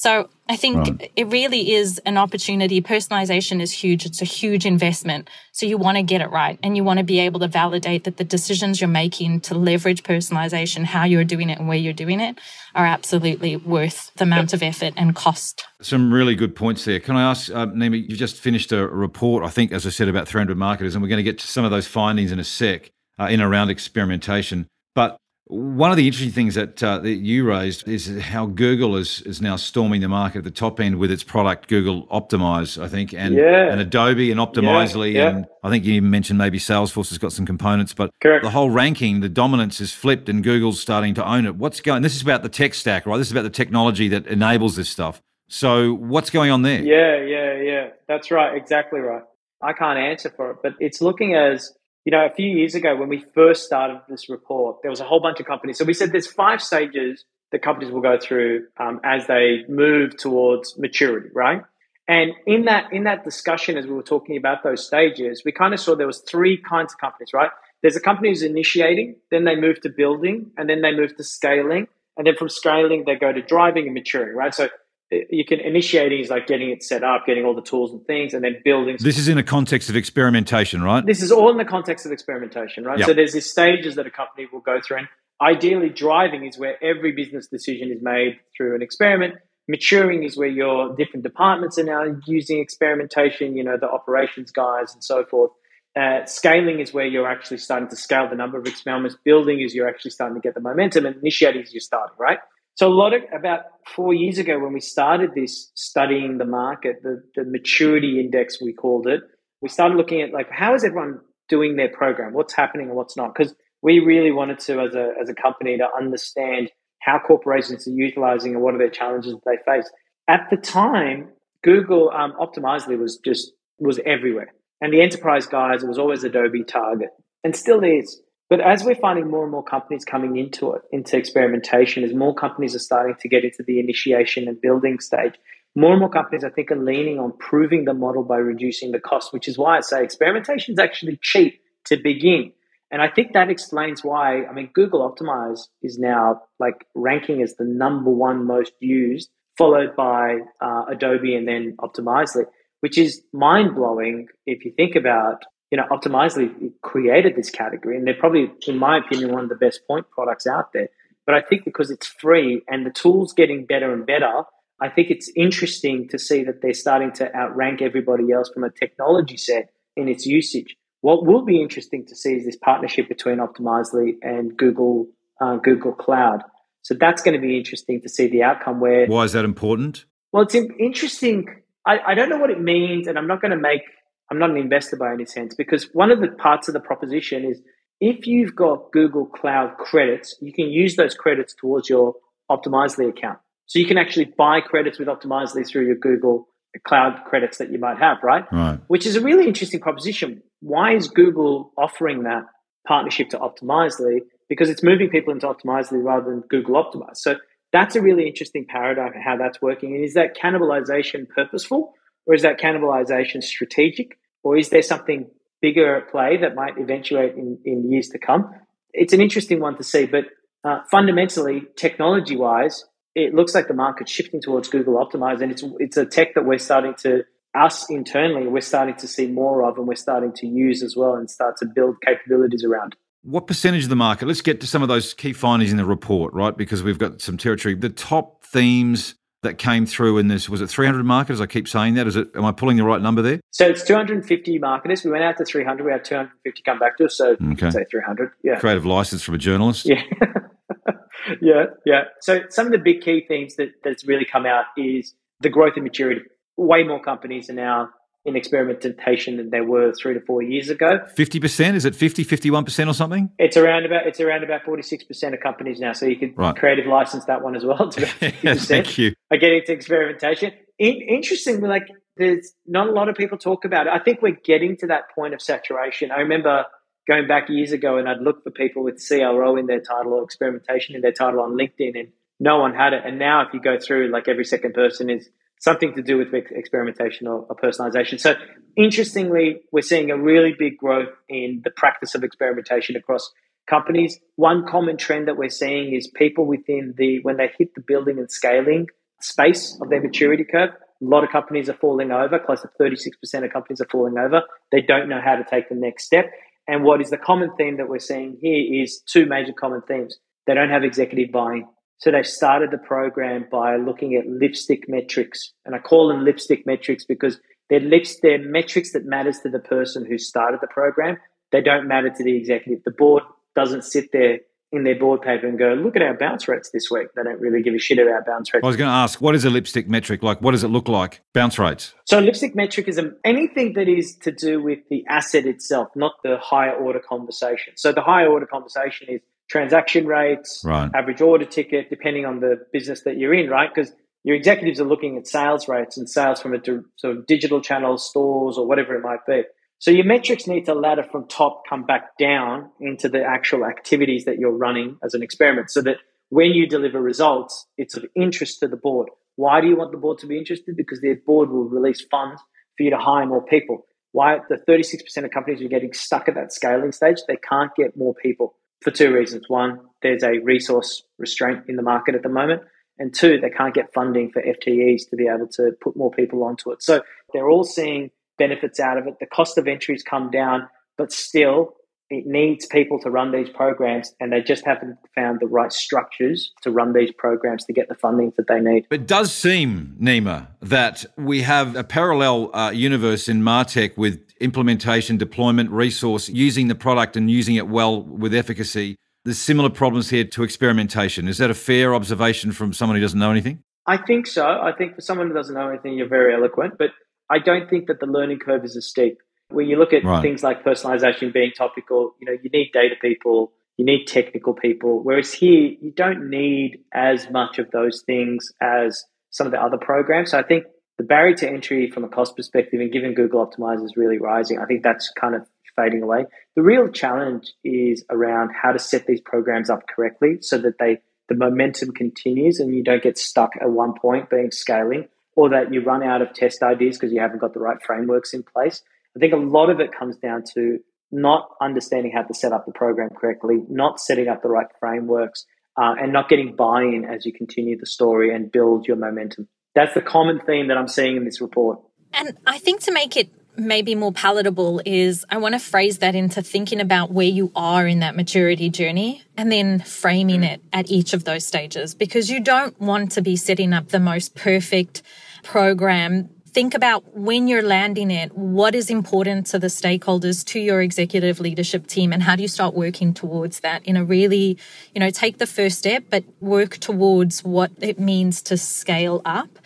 so I think right. it really is an opportunity. Personalization is huge. It's a huge investment. So you want to get it right and you want to be able to validate that the decisions you're making to leverage personalization, how you're doing it and where you're doing it are absolutely worth the amount of effort and cost. Some really good points there. Can I ask, uh, Nima, you've just finished a report, I think, as I said, about 300 marketers, and we're going to get to some of those findings in a sec uh, in around experimentation. But one of the interesting things that, uh, that you raised is how Google is, is now storming the market at the top end with its product Google Optimize, I think, and, yeah. and Adobe and Optimizely. Yeah, yeah. And I think you even mentioned maybe Salesforce has got some components, but Correct. the whole ranking, the dominance is flipped and Google's starting to own it. What's going This is about the tech stack, right? This is about the technology that enables this stuff. So what's going on there? Yeah, yeah, yeah. That's right. Exactly right. I can't answer for it, but it's looking as you know, a few years ago when we first started this report, there was a whole bunch of companies. So we said there's five stages that companies will go through um, as they move towards maturity, right? And in that in that discussion, as we were talking about those stages, we kind of saw there was three kinds of companies, right? There's a company who's initiating, then they move to building, and then they move to scaling, and then from scaling they go to driving and maturing, right? So you can initiating is like getting it set up, getting all the tools and things, and then building. This is in a context of experimentation, right? This is all in the context of experimentation, right? Yep. So there's these stages that a company will go through, and ideally, driving is where every business decision is made through an experiment. Maturing is where your different departments are now using experimentation. You know, the operations guys and so forth. Uh, scaling is where you're actually starting to scale the number of experiments. Building is you're actually starting to get the momentum, and initiating is you're starting, right? So a lot of about four years ago when we started this studying the market, the, the maturity index we called it, we started looking at like how is everyone doing their program, what's happening and what's not, because we really wanted to as a as a company to understand how corporations are utilizing and what are their challenges that they face. At the time, Google um, Optimizely was just was everywhere, and the enterprise guys it was always Adobe target, and still is. But as we're finding more and more companies coming into it, into experimentation, as more companies are starting to get into the initiation and building stage, more and more companies, I think, are leaning on proving the model by reducing the cost, which is why I say experimentation is actually cheap to begin. And I think that explains why, I mean, Google Optimize is now like ranking as the number one most used, followed by uh, Adobe and then Optimizely, which is mind blowing if you think about you know, Optimizely created this category, and they're probably, in my opinion, one of the best point products out there. But I think because it's free and the tool's getting better and better, I think it's interesting to see that they're starting to outrank everybody else from a technology set in its usage. What will be interesting to see is this partnership between Optimizely and Google uh, Google Cloud. So that's going to be interesting to see the outcome. Where why is that important? Well, it's interesting. I, I don't know what it means, and I'm not going to make. I'm not an investor by any sense because one of the parts of the proposition is if you've got Google Cloud credits, you can use those credits towards your Optimizely account. So you can actually buy credits with Optimizely through your Google Cloud credits that you might have, right? Right. Which is a really interesting proposition. Why is Google offering that partnership to Optimizely? Because it's moving people into Optimizely rather than Google Optimize. So that's a really interesting paradigm and how that's working. And is that cannibalization purposeful or is that cannibalization strategic? Or is there something bigger at play that might eventuate in, in years to come? It's an interesting one to see, but uh, fundamentally, technology wise, it looks like the market's shifting towards Google Optimize, and it's it's a tech that we're starting to us internally we're starting to see more of, and we're starting to use as well, and start to build capabilities around. What percentage of the market? Let's get to some of those key findings in the report, right? Because we've got some territory. The top themes that came through in this was it 300 marketers? I keep saying that. Is it? Am I pulling the right number there? So it's 250 marketers. We went out to 300. We had 250 come back to us. So okay. say 300. Yeah. Creative license from a journalist. Yeah. yeah, yeah. So some of the big key themes that that's really come out is the growth and maturity. Way more companies are now in experimentation than there were three to four years ago. 50%? Is it 50, 51% or something? It's around about it's around about 46% of companies now. So you could right. creative license that one as well. To Thank you. Are getting to experimentation. In, interestingly, like there's not a lot of people talk about it. I think we're getting to that point of saturation. I remember going back years ago and I'd look for people with CRO in their title or experimentation in their title on LinkedIn and no one had it. And now if you go through, like every second person is something to do with experimentation or, or, personalization. So interestingly, we're seeing a really big growth in the practice of experimentation across companies. One common trend that we're seeing is people within the, when they hit the building and scaling space of their maturity curve, a lot of companies are falling over. Close to 36% of companies are falling over. They don't know how to take the next step. And what is the common theme that we're seeing here is two major common themes. They don't have executive buying. So they started the program by looking at lipstick metrics. And I call them lipstick metrics because they're, lips, they're metrics that matters to the person who started the program. They don't matter to the executive. The board doesn't sit there in their board paper and go, look at our bounce rates this week. They don't really give a shit about bounce rates. I was going to ask, what is a lipstick metric? Like, what does it look like? Bounce rates. So, lipstick metric is anything that is to do with the asset itself, not the higher order conversation. So, the higher order conversation is transaction rates, right. average order ticket, depending on the business that you're in, right? Because your executives are looking at sales rates and sales from a sort of digital channel, stores, or whatever it might be. So your metrics need to ladder from top, come back down into the actual activities that you're running as an experiment so that when you deliver results, it's of interest to the board. Why do you want the board to be interested? Because the board will release funds for you to hire more people. Why the 36% of companies are getting stuck at that scaling stage, they can't get more people for two reasons. One, there's a resource restraint in the market at the moment. And two, they can't get funding for FTEs to be able to put more people onto it. So they're all seeing benefits out of it. The cost of entries come down, but still it needs people to run these programs and they just haven't found the right structures to run these programs to get the funding that they need. It does seem, Nima, that we have a parallel uh, universe in Martech with implementation, deployment, resource, using the product and using it well with efficacy. There's similar problems here to experimentation. Is that a fair observation from someone who doesn't know anything? I think so. I think for someone who doesn't know anything, you're very eloquent. But I don't think that the learning curve is as steep. When you look at right. things like personalization being topical, you know, you need data people, you need technical people. Whereas here, you don't need as much of those things as some of the other programs. So I think the barrier to entry from a cost perspective and given Google Optimize is really rising, I think that's kind of fading away. The real challenge is around how to set these programs up correctly so that they the momentum continues and you don't get stuck at one point being scaling or that you run out of test ideas because you haven't got the right frameworks in place. I think a lot of it comes down to not understanding how to set up the program correctly, not setting up the right frameworks, uh, and not getting buy in as you continue the story and build your momentum. That's the common theme that I'm seeing in this report. And I think to make it maybe more palatable is I want to phrase that into thinking about where you are in that maturity journey and then framing it at each of those stages because you don't want to be setting up the most perfect program think about when you're landing it, what is important to the stakeholders, to your executive leadership team, and how do you start working towards that in a really, you know, take the first step, but work towards what it means to scale up.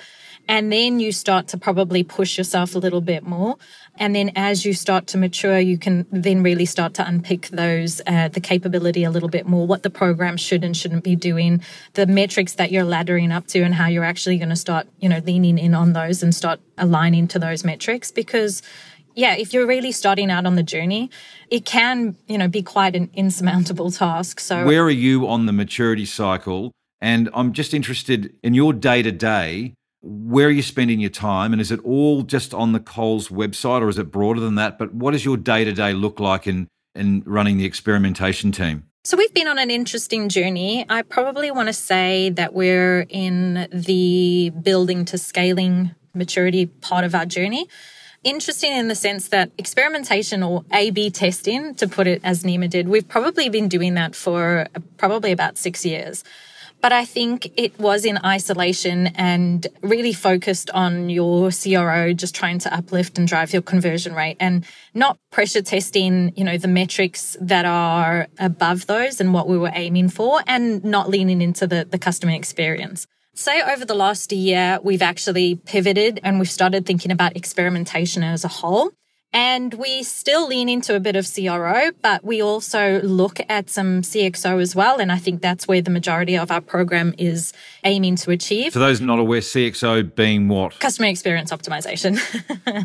And then you start to probably push yourself a little bit more. And then as you start to mature, you can then really start to unpick those, uh, the capability a little bit more, what the program should and shouldn't be doing, the metrics that you're laddering up to, and how you're actually going to start, you know, leaning in on those and start aligning to those metrics. Because, yeah, if you're really starting out on the journey, it can, you know, be quite an insurmountable task. So, where are you on the maturity cycle? And I'm just interested in your day to day where are you spending your time and is it all just on the coles website or is it broader than that? But what does your day-to-day look like in in running the experimentation team? So we've been on an interesting journey. I probably want to say that we're in the building to scaling maturity part of our journey. Interesting in the sense that experimentation or A B testing, to put it as Nima did, we've probably been doing that for probably about six years. But I think it was in isolation and really focused on your CRO, just trying to uplift and drive your conversion rate and not pressure testing, you know, the metrics that are above those and what we were aiming for and not leaning into the, the customer experience. Say over the last year, we've actually pivoted and we've started thinking about experimentation as a whole. And we still lean into a bit of CRO, but we also look at some CXO as well. And I think that's where the majority of our program is aiming to achieve. For those not aware, CXO being what? Customer experience optimization.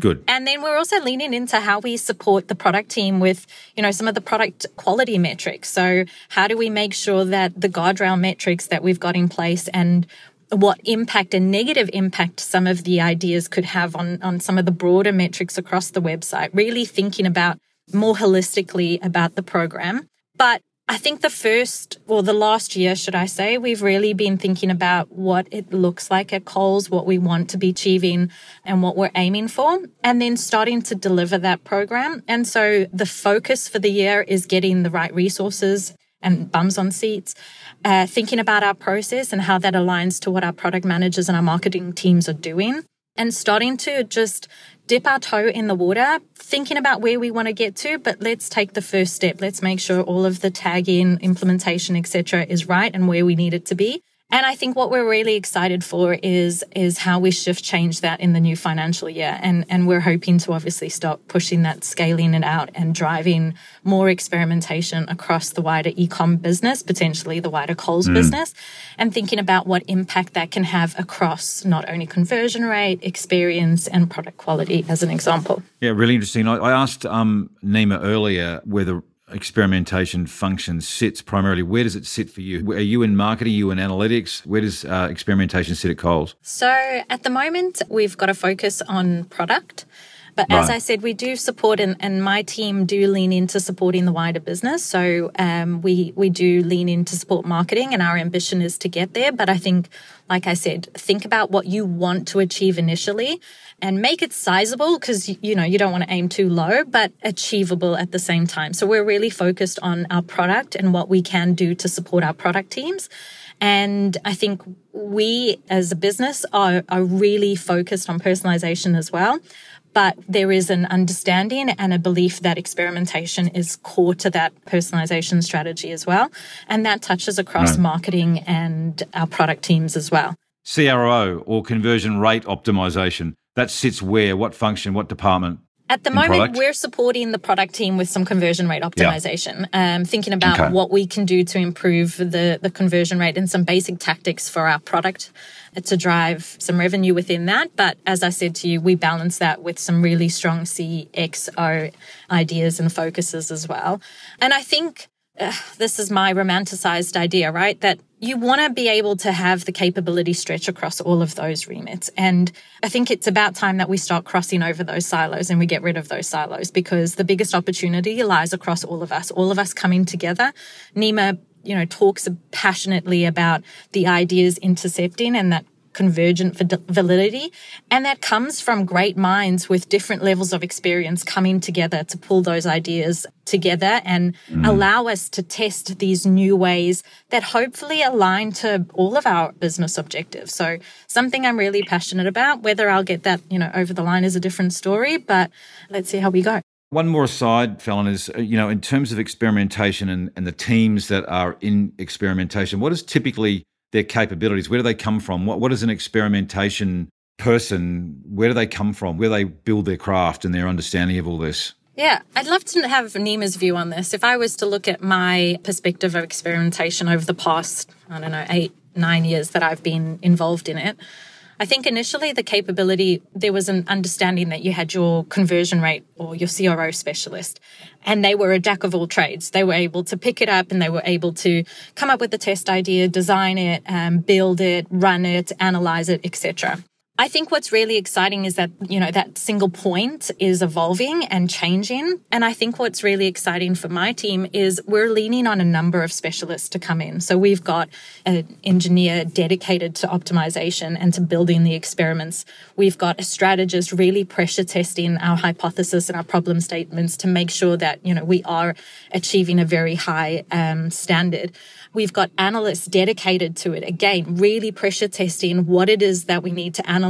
Good. And then we're also leaning into how we support the product team with, you know, some of the product quality metrics. So how do we make sure that the guardrail metrics that we've got in place and what impact and negative impact some of the ideas could have on, on some of the broader metrics across the website, really thinking about more holistically about the program. But I think the first or the last year, should I say, we've really been thinking about what it looks like at Coles, what we want to be achieving and what we're aiming for, and then starting to deliver that program. And so the focus for the year is getting the right resources and bums on seats, uh, thinking about our process and how that aligns to what our product managers and our marketing teams are doing, and starting to just dip our toe in the water, thinking about where we want to get to, but let's take the first step. Let's make sure all of the tagging, implementation, etc., is right and where we need it to be. And I think what we're really excited for is is how we shift change that in the new financial year. And and we're hoping to obviously start pushing that, scaling it out and driving more experimentation across the wider e-com business, potentially the wider Coles mm. business, and thinking about what impact that can have across not only conversion rate, experience, and product quality as an example. Yeah, really interesting. I, I asked um, Nima earlier whether experimentation function sits primarily? Where does it sit for you? Are you in marketing? Are you in analytics? Where does uh, experimentation sit at Coles? So at the moment, we've got a focus on product. But right. as I said, we do support, and, and, my team do lean into supporting the wider business. So um, we we do lean into support marketing, and our ambition is to get there. But I think, like I said, think about what you want to achieve initially, and make it sizable because you know you don't want to aim too low but achievable at the same time so we're really focused on our product and what we can do to support our product teams and i think we as a business are, are really focused on personalization as well but there is an understanding and a belief that experimentation is core to that personalization strategy as well and that touches across right. marketing and our product teams as well CRO or conversion rate optimization that sits where? What function? What department? At the moment, product? we're supporting the product team with some conversion rate optimization, yeah. um, thinking about okay. what we can do to improve the, the conversion rate and some basic tactics for our product to drive some revenue within that. But as I said to you, we balance that with some really strong CXO ideas and focuses as well. And I think uh, this is my romanticized idea, right? That you want to be able to have the capability stretch across all of those remits. And I think it's about time that we start crossing over those silos and we get rid of those silos because the biggest opportunity lies across all of us, all of us coming together. Nima, you know, talks passionately about the ideas intercepting and that convergent validity. And that comes from great minds with different levels of experience coming together to pull those ideas together and mm. allow us to test these new ways that hopefully align to all of our business objectives. So something I'm really passionate about, whether I'll get that, you know, over the line is a different story, but let's see how we go. One more aside, Fallon, is uh, you know, in terms of experimentation and, and the teams that are in experimentation, what is typically their capabilities? Where do they come from? What what is an experimentation person? Where do they come from? Where they build their craft and their understanding of all this? Yeah, I'd love to have Nima's view on this. If I was to look at my perspective of experimentation over the past, I don't know, eight, nine years that I've been involved in it, I think initially the capability, there was an understanding that you had your conversion rate or your CRO specialist, and they were a jack of all trades. They were able to pick it up and they were able to come up with the test idea, design it, um, build it, run it, analyze it, etc. I think what's really exciting is that, you know, that single point is evolving and changing. And I think what's really exciting for my team is we're leaning on a number of specialists to come in. So we've got an engineer dedicated to optimization and to building the experiments. We've got a strategist really pressure testing our hypothesis and our problem statements to make sure that, you know, we are achieving a very high um, standard. We've got analysts dedicated to it. Again, really pressure testing what it is that we need to analyze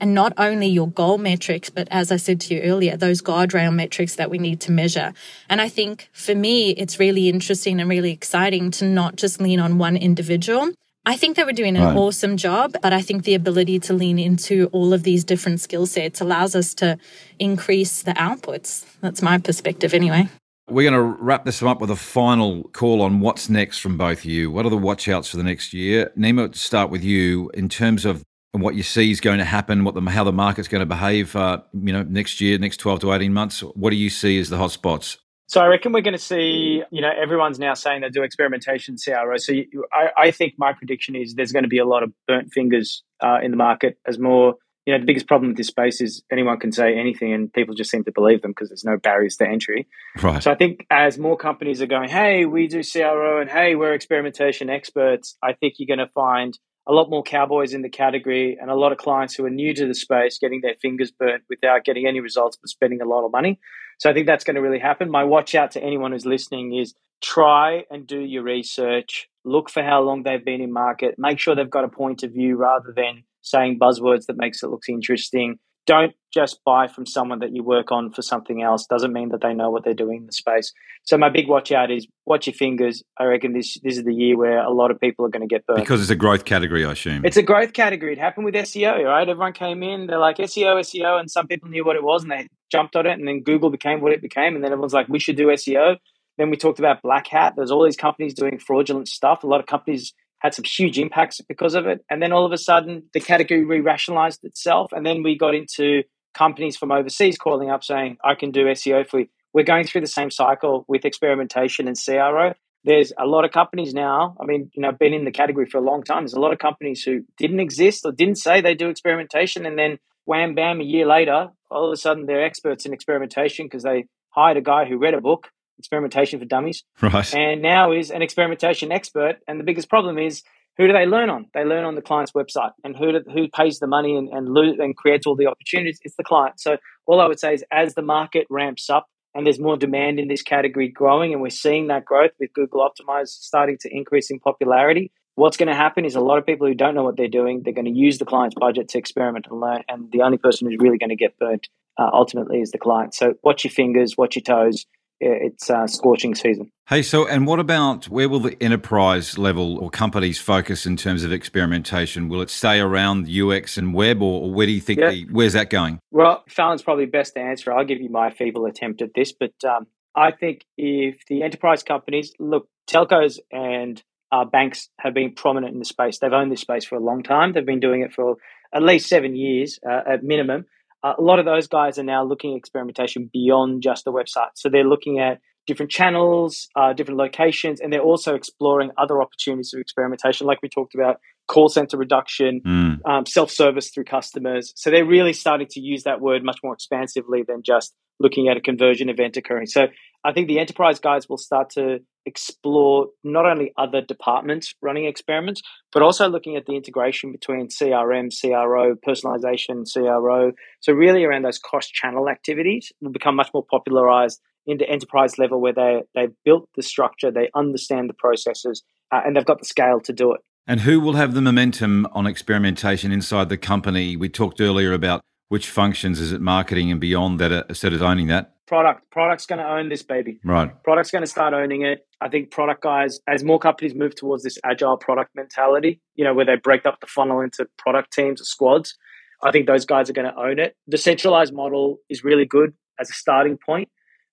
and not only your goal metrics, but as I said to you earlier, those guardrail metrics that we need to measure. And I think for me, it's really interesting and really exciting to not just lean on one individual. I think they were doing an right. awesome job, but I think the ability to lean into all of these different skill sets allows us to increase the outputs. That's my perspective anyway. We're going to wrap this up with a final call on what's next from both of you. What are the watchouts for the next year? Nima, start with you in terms of what you see is going to happen, what the how the market's going to behave, uh, you know, next year, next twelve to eighteen months. What do you see as the hotspots? So I reckon we're going to see, you know, everyone's now saying they do experimentation CRO. So you, I, I, think my prediction is there's going to be a lot of burnt fingers uh, in the market as more you know, the biggest problem with this space is anyone can say anything and people just seem to believe them because there's no barriers to entry. Right. So I think as more companies are going, hey, we do CRO and hey, we're experimentation experts, I think you're going to find a lot more cowboys in the category and a lot of clients who are new to the space getting their fingers burnt without getting any results but spending a lot of money. So I think that's going to really happen. My watch out to anyone who's listening is try and do your research, look for how long they've been in market, make sure they've got a point of view rather than saying buzzwords that makes it look interesting. Don't just buy from someone that you work on for something else. Doesn't mean that they know what they're doing in the space. So my big watch out is watch your fingers. I reckon this this is the year where a lot of people are going to get burned because it's a growth category. I assume it's a growth category. It happened with SEO, right? Everyone came in, they're like SEO, SEO, and some people knew what it was and they jumped on it, and then Google became what it became, and then everyone's like, we should do SEO. Then we talked about black hat. There's all these companies doing fraudulent stuff. A lot of companies had some huge impacts because of it. And then all of a sudden, the category re rationalized itself. And then we got into companies from overseas calling up saying, I can do SEO for you. We're going through the same cycle with experimentation and CRO. There's a lot of companies now. I mean, you know, I've been in the category for a long time. There's a lot of companies who didn't exist or didn't say they do experimentation. And then wham, bam, a year later, all of a sudden they're experts in experimentation because they hired a guy who read a book experimentation for dummies. Right. And now is an experimentation expert. And the biggest problem is who do they learn on? They learn on the client's website. And who do, who pays the money and, and, lo- and creates all the opportunities? It's the client. So all I would say is as the market ramps up and there's more demand in this category growing, and we're seeing that growth with Google Optimize starting to increase in popularity, what's going to happen is a lot of people who don't know what they're doing, they're going to use the client's budget to experiment and learn. And the only person who's really going to get burnt uh, ultimately is the client. So watch your fingers, watch your toes, it's uh, scorching season. Hey, so and what about where will the enterprise level or companies focus in terms of experimentation? Will it stay around UX and web, or, or where do you think yeah. the, where's that going? Well, Fallon's probably best to answer. I'll give you my feeble attempt at this, but um, I think if the enterprise companies look, telcos and uh, banks have been prominent in the space. They've owned this space for a long time. They've been doing it for at least seven years uh, at minimum uh, a lot of those guys are now looking at experimentation beyond just the website. So they're looking at different channels, uh, different locations, and they're also exploring other opportunities of experimentation, like we talked about call center reduction, mm. um, self service through customers. So they're really starting to use that word much more expansively than just looking at a conversion event occurring. So I think the enterprise guys will start to explore not only other departments running experiments, but also looking at the integration between CRM, CRO, personalization, CRO. So, really, around those cross channel activities will become much more popularized into enterprise level where they, they've built the structure, they understand the processes, uh, and they've got the scale to do it. And who will have the momentum on experimentation inside the company? We talked earlier about which functions is it marketing and beyond that are set as owning that? Product. Product's going to own this baby. Right. Product's going to start owning it. I think product guys, as more companies move towards this agile product mentality, you know, where they break up the funnel into product teams or squads, I think those guys are going to own it. The centralized model is really good as a starting point,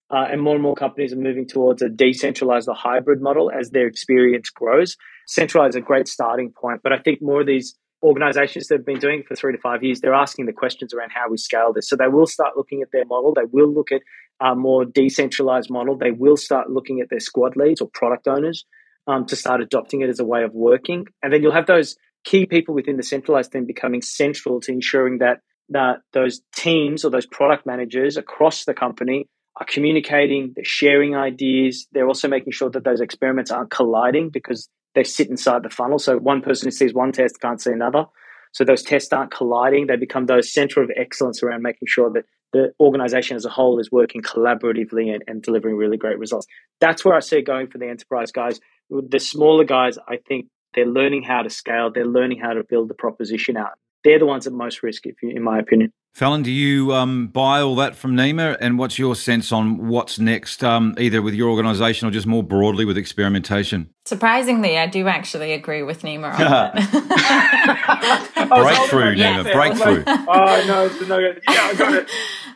uh, and more and more companies are moving towards a decentralized or hybrid model as their experience grows. Centralized is a great starting point, but I think more of these organizations that have been doing it for three to five years, they're asking the questions around how we scale this. So they will start looking at their model. They will look at a more decentralized model. They will start looking at their squad leads or product owners um, to start adopting it as a way of working. And then you'll have those key people within the centralized team becoming central to ensuring that that those teams or those product managers across the company are communicating, they're sharing ideas. They're also making sure that those experiments aren't colliding because they sit inside the funnel. So one person who sees one test can't see another. So those tests aren't colliding. They become those center of excellence around making sure that the organization as a whole is working collaboratively and, and delivering really great results. That's where I see it going for the enterprise guys. The smaller guys, I think they're learning how to scale. They're learning how to build the proposition out. They're the ones at most risk, if you, in my opinion. Fallon, do you um, buy all that from Nima? And what's your sense on what's next, um, either with your organisation or just more broadly with experimentation? Surprisingly, I do actually agree with Nima on that. breakthrough, Nima, yeah. breakthrough. oh, no, no, yeah, I got it.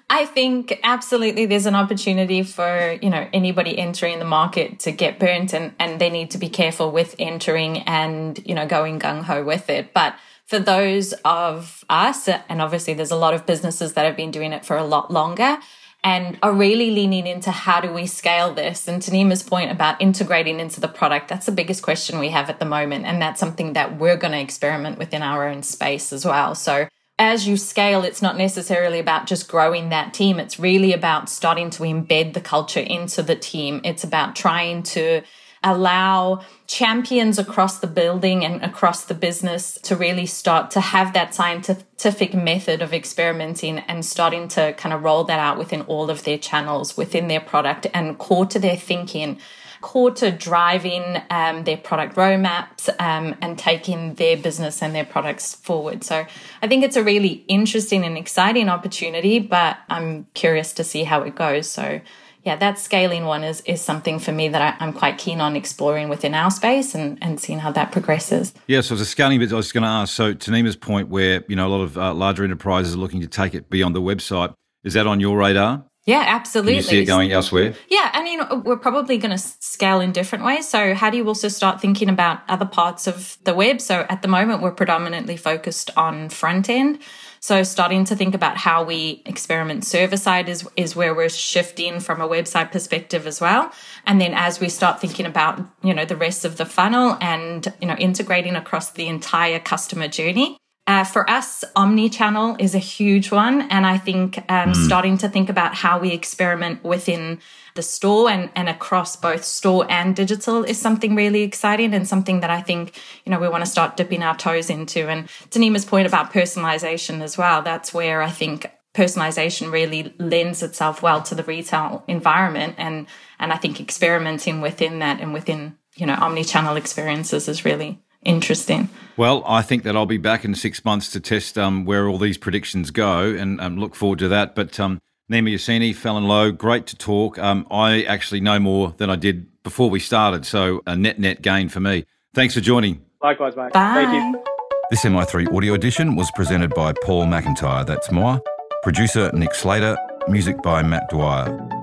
I think absolutely there's an opportunity for, you know, anybody entering the market to get burnt and, and they need to be careful with entering and, you know, going gung ho with it. But for those of us, and obviously there's a lot of businesses that have been doing it for a lot longer and are really leaning into how do we scale this? And to Nima's point about integrating into the product, that's the biggest question we have at the moment. And that's something that we're going to experiment within our own space as well. So as you scale, it's not necessarily about just growing that team. It's really about starting to embed the culture into the team. It's about trying to allow champions across the building and across the business to really start to have that scientific method of experimenting and starting to kind of roll that out within all of their channels, within their product and core to their thinking core to driving um, their product roadmaps um, and taking their business and their products forward. So I think it's a really interesting and exciting opportunity, but I'm curious to see how it goes. So yeah, that scaling one is is something for me that I, am quite keen on exploring within our space and, and seeing how that progresses. Yeah, so the scaling bit I was going to ask. So to Nima's point, where you know a lot of uh, larger enterprises are looking to take it beyond the website, is that on your radar? Yeah, absolutely. Can you see it going elsewhere? Yeah, I mean, we're probably going to scale in different ways. So, how do you also start thinking about other parts of the web? So, at the moment, we're predominantly focused on front end. So, starting to think about how we experiment server side is, is where we're shifting from a website perspective as well. And then, as we start thinking about, you know, the rest of the funnel and, you know, integrating across the entire customer journey, uh, for us, omni-channel is a huge one, and I think um, mm. starting to think about how we experiment within the store and, and across both store and digital is something really exciting and something that I think you know we want to start dipping our toes into. And to Nima's point about personalization as well, that's where I think personalization really lends itself well to the retail environment, and and I think experimenting within that and within you know omni-channel experiences is really interesting. Well, I think that I'll be back in six months to test um, where all these predictions go and um, look forward to that. But um, Nima Yassine, Fallon Lowe, great to talk. Um, I actually know more than I did before we started, so a net net gain for me. Thanks for joining. Likewise, mate. Bye. Thank you. This MI3 audio edition was presented by Paul McIntyre, that's moi, producer Nick Slater, music by Matt Dwyer.